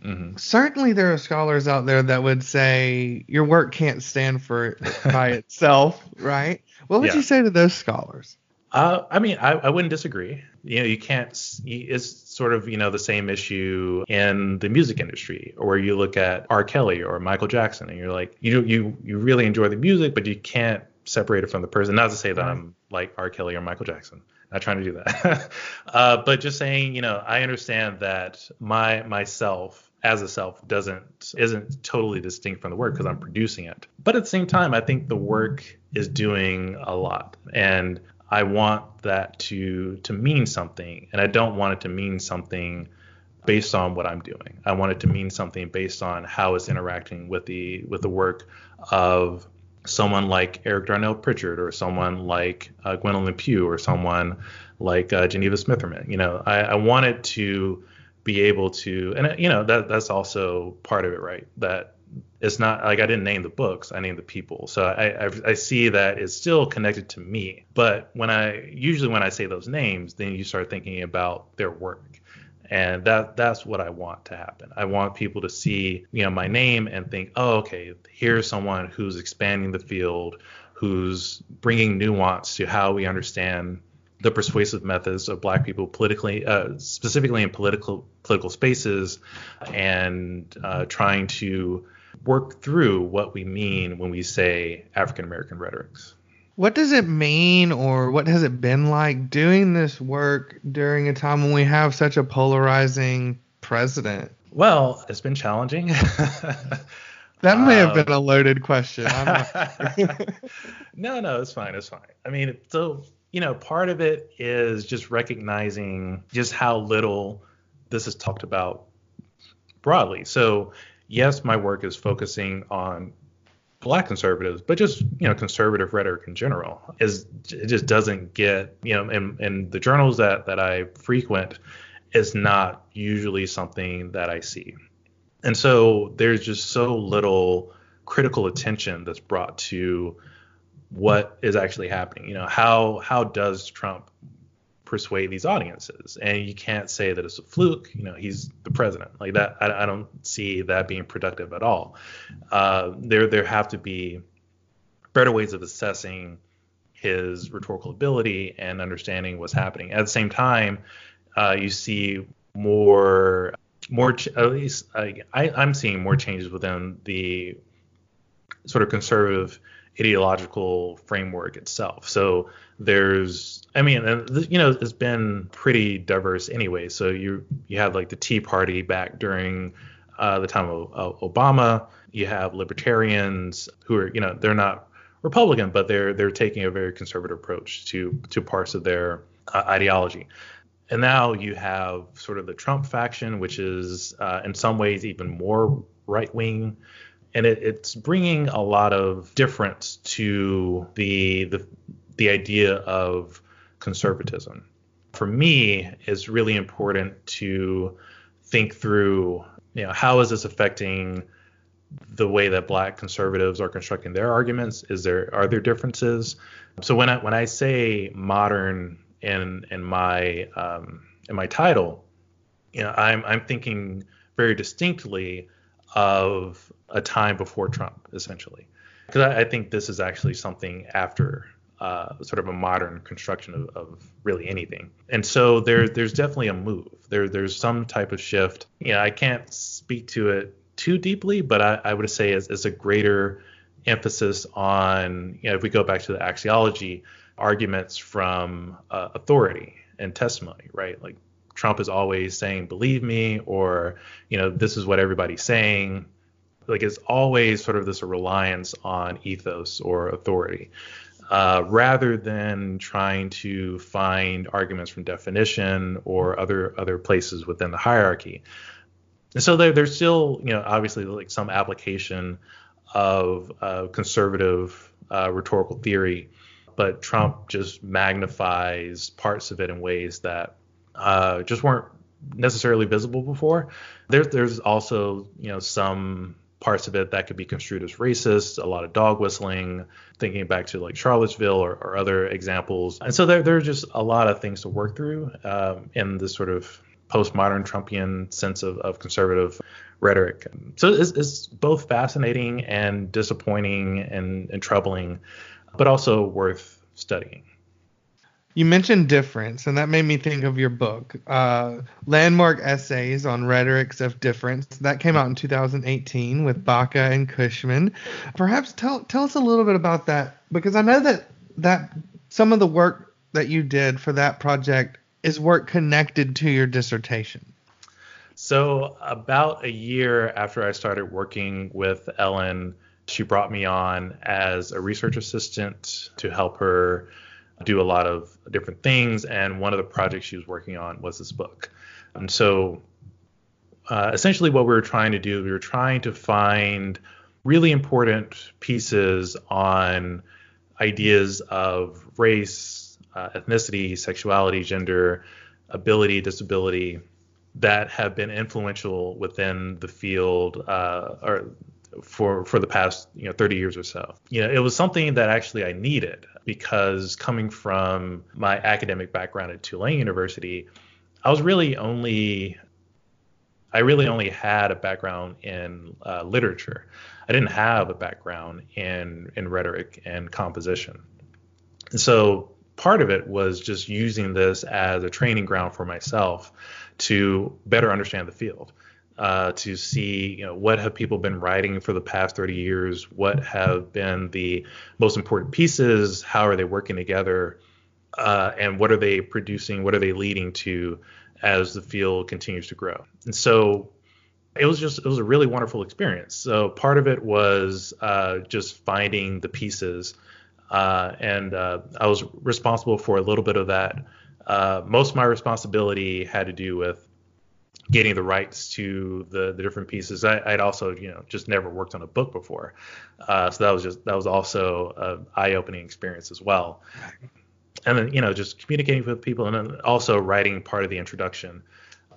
hmm Certainly, there are scholars out there that would say your work can't stand for it by itself, right? What would Yeah. you say to those scholars? Uh, I mean, I, I wouldn't disagree. You know, you can't. It's sort of you know the same issue in the music industry, or where you look at R. Kelly or Michael Jackson, and you're like, you you you really enjoy the music, but you can't separate it from the person. Not to say that Right. I'm like R. Kelly or Michael Jackson. Not trying to do that. uh, but just saying, you know, I understand that my myself as a self doesn't isn't totally distinct from the work because I'm producing it. But at the same time, I think the work is doing a lot, and I want that to to mean something, and I don't want it to mean something based on what I'm doing. I want it to mean something based on how it's interacting with the with the work of someone like Eric Darnell Pritchard or someone like uh, Gwendolyn Pough or someone like uh, Geneva Smitherman. You know, I, I want it to be able to, and uh, you know that that's also part of it, right? That it's not like I didn't name the books, I named the people. So I, I I see that it's still connected to me. But when I usually when I say those names, then you start thinking about their work and that that's what I want to happen. I want people to see, you know, my name and think, oh, okay, here's someone who's expanding the field, who's bringing nuance to how we understand the persuasive methods of Black people politically, uh, specifically in political political spaces, and uh, trying to work through what we mean when we say African American rhetorics. What does it mean, or what has it been like doing this work during a time when we have such a polarizing president? Well, it's been challenging. That may have Um, been a loaded question. I'm not- no, no, it's fine. It's fine. I mean, so, you know, part of it is just recognizing just how little this is talked about broadly. So, yes, my work is focusing on black conservatives, but just, you know, conservative rhetoric in general is it just doesn't get, you know, in, in the journals that, that I frequent is not usually something that I see. And so there's just so little critical attention that's brought to what is actually happening. You know, how how does Trump persuade these audiences? And you can't say that it's a fluke. You know, he's the president. Like that, I, I don't see that being productive at all. Uh, there there have to be better ways of assessing his rhetorical ability and understanding what's happening. At the same time, uh, you see more more ch- at least I, I, I'm seeing more changes within the sort of conservative ideological framework itself. So there's, I mean, you know, it's been pretty diverse anyway. So you you have like the Tea Party back during uh, the time of, of Obama. You have libertarians who are, you know, they're not Republican, but they're they're taking a very conservative approach to to parts of their uh, ideology. And now you have sort of the Trump faction, which is uh, in some ways even more right wing, and it, it's bringing a lot of difference to the, the the idea of conservatism. For me, it's really important to think through, you know, how is this affecting the way that black conservatives are constructing their arguments? Is there are there differences? So when I when I say modern in in my um, in my title, you know, I'm I'm thinking very distinctly of a time before Trump, essentially, because I, I think this is actually something after uh, sort of a modern construction of, of really anything. And so there there's definitely a move. There there's some type of shift. You know, I can't speak to it too deeply, but I, I would say it's, it's a greater emphasis on, you know, if we go back to the axiology, arguments from uh, authority and testimony, right? Like Trump is always saying, believe me, or, you know, this is what everybody's saying. Like it's always sort of this reliance on ethos or authority. Uh, rather than trying to find arguments from definition or other other places within the hierarchy. And so there, there's still, you know, obviously like some application of uh, conservative uh, rhetorical theory, but Trump just magnifies parts of it in ways that uh, just weren't necessarily visible before. There's there's also, you know, some parts of it that could be construed as racist, a lot of dog whistling, thinking back to like Charlottesville or, or other examples. And so there, there are just a lot of things to work through um, in this sort of postmodern Trumpian sense of, of conservative rhetoric. So it's, it's both fascinating and disappointing and, and troubling, but also worth studying. You mentioned difference, and that made me think of your book, uh, Landmark Essays on Rhetorics of Difference. That came out in 2018 with Baca and Cushman. Perhaps tell tell us a little bit about that, because I know that that some of the work that you did for that project is work connected to your dissertation. So about a year after I started working with Ellen, she brought me on as a research assistant to help her do a lot of different things. And one of the projects she was working on was this book. And so uh, essentially, what we were trying to do, we were trying to find really important pieces on ideas of race, uh, ethnicity, sexuality, gender, ability, disability that have been influential within the field uh, or for for the past you know 30 years or so. You know, it was something that actually I needed because coming from my academic background at Tulane University, I was really only I really only had a background in uh, literature. I didn't have a background in in rhetoric and composition. And so part of it was just using this as a training ground for myself to better understand the field uh, to see you know what have people been writing for the past 30 years, what have been the most important pieces, how are they working together, uh, and what are they producing, what are they leading to as the field continues to grow. And so it was just it was a really wonderful experience. So part of it was uh, just finding the pieces, uh, and uh, I was responsible for a little bit of that. Uh, most of my responsibility had to do with getting the rights to the, the different pieces. I, would also, you know, just never worked on a book before, uh, so that was just that was also an eye-opening experience as well. And then, you know, just communicating with people, and then also writing part of the introduction,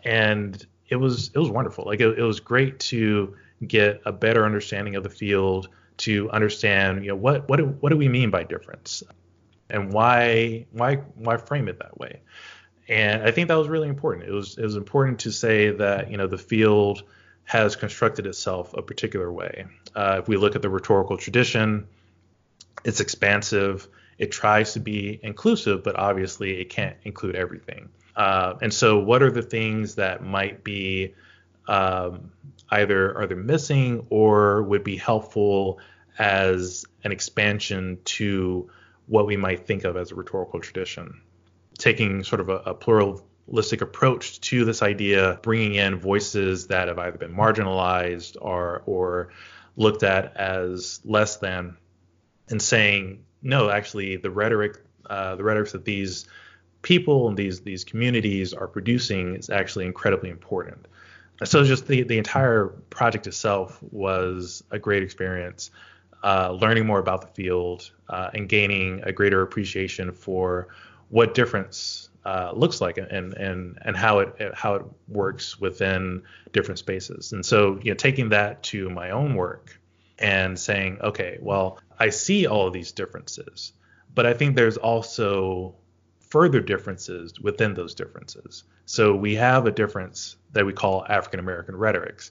and it was it was wonderful. Like it, it was great to get a better understanding of the field, to understand, you know, what what do, what do we mean by difference, and why why why frame it that way and I think that was really important. It was it was important to say that you know the field has constructed itself a particular way. Uh, if we look at the rhetorical tradition, it's expansive. It tries to be inclusive, but obviously it can't include everything. Uh, and so, what are the things that might be um, either are they missing or would be helpful as an expansion to what we might think of as a rhetorical tradition? Taking sort of a, a pluralistic approach to this idea, bringing in voices that have either been marginalized or or looked at as less than, and saying no, actually the rhetoric, uh, the rhetorics that these people and these these communities are producing is actually incredibly important. So just the the entire project itself was a great experience. Uh, learning more about the field uh, and gaining a greater appreciation for what difference uh, looks like and and and how it how it works within different spaces. And so, you know, taking that to my own work and saying, okay, well, I see all of these differences, but I think there's also further differences within those differences. So we have a difference that we call African American rhetorics.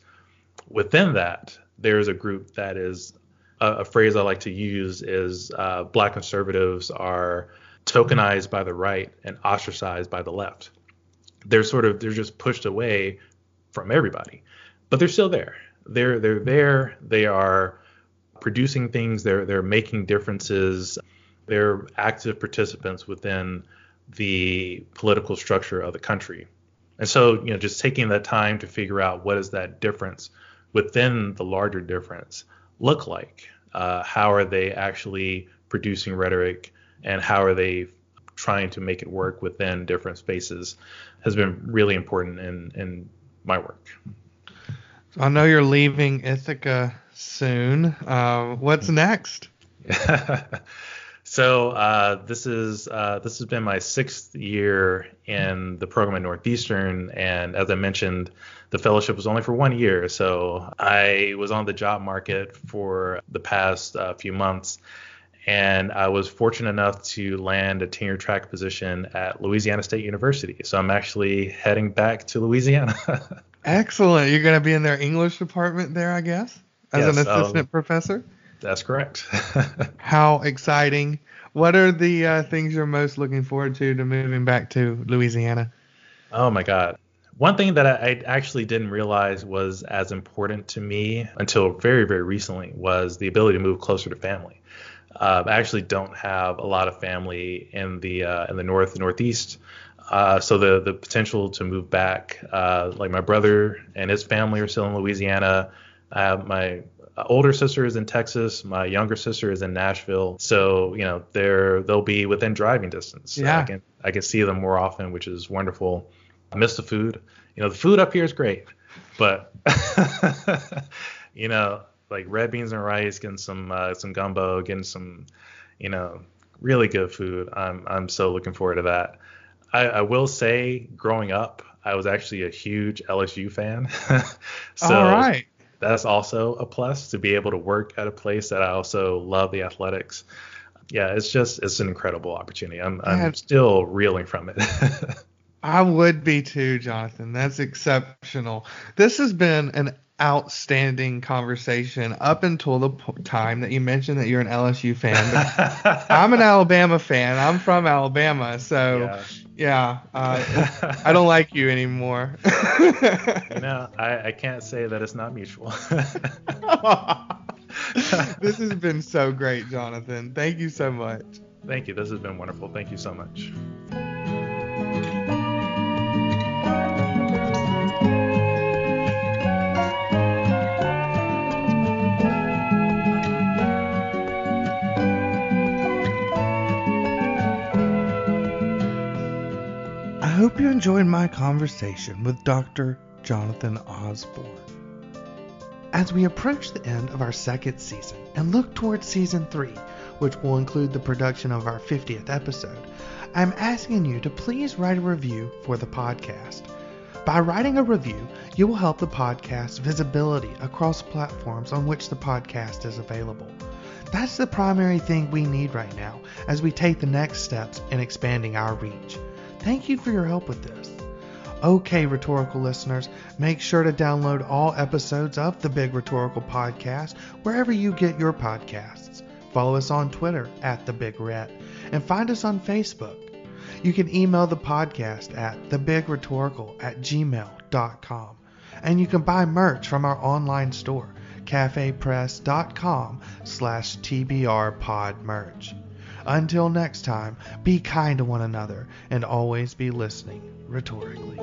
Within that, there's a group that is a, a phrase I like to use is uh, Black conservatives are tokenized by the right and ostracized by the left. They're sort of they're just pushed away from everybody, but they're still there. They're they're there. They are producing things. They're they're making differences. They're active participants within the political structure of the country. And so, you know, just taking that time to figure out what is that difference within the larger difference look like? Uh, how are they actually producing rhetoric? And how are they trying to make it work within different spaces has been really important in in my work. I know you're leaving Ithaca soon. Uh, what's next? So uh, this is uh, this has been my sixth year in the program at Northeastern, and as I mentioned, the fellowship was only for one year. So I was on the job market for the past uh, few months, and I was fortunate enough to land a tenure track position at Louisiana State University. So I'm actually heading back to Louisiana. Excellent. You're going to be in their English department there, I guess, as Yes, an um, assistant professor. That's correct. How exciting! What are the uh, things you're most looking forward to to moving back to Louisiana? Oh my God. One thing that I actually didn't realize was as important to me until very, very recently was the ability to move closer to family. Uh, I actually don't have a lot of family in the uh, in the north, northeast. Uh, so the the potential to move back, uh, like my brother and his family are still in Louisiana. My older sister is in Texas. My younger sister is in Nashville. So you know they're they'll be within driving distance. Yeah. I can I can see them more often, which is wonderful. I miss the food. You know, the food up here is great, but you know, like red beans and rice, getting some uh, some gumbo, getting some, you know, really good food. I'm I'm so looking forward to that. I, I will say, growing up, I was actually a huge LSU fan. so All right. that's also a plus to be able to work at a place that I also love the athletics. Yeah, it's just it's an incredible opportunity. I'm. I'm still reeling from it. I would be too, Jonathan. That's exceptional. This has been an outstanding conversation up until the p- time that you mentioned that you're an LSU fan. I'm an Alabama fan. I'm from Alabama, so Yeah. yeah, uh, I don't like you anymore. You know, I, I can't say that it's not mutual. this has been so great, Jonathan. Thank you so much. Thank you. This has been wonderful. Thank you so much. You enjoyed my conversation with Dr. Jonathan Osborne. As we approach the end of our second season and look towards season three, which will include the production of our 50th episode, I'm asking you to please write a review for the podcast. By writing a review, you will help the podcast's visibility across platforms on which the podcast is available. That's the primary thing we need right now as we take the next steps in expanding our reach. Thank you for your help with this. Okay, rhetorical listeners, make sure to download all episodes of the Big Rhetorical Podcast wherever you get your podcasts. Follow us on Twitter at The Big Ret and find us on Facebook. You can email the podcast at thebigrhetorical at gmail.com. And you can buy merch from our online store, cafepress.com slash tbrpodmerch. Until next time, be kind to one another and always be listening rhetorically.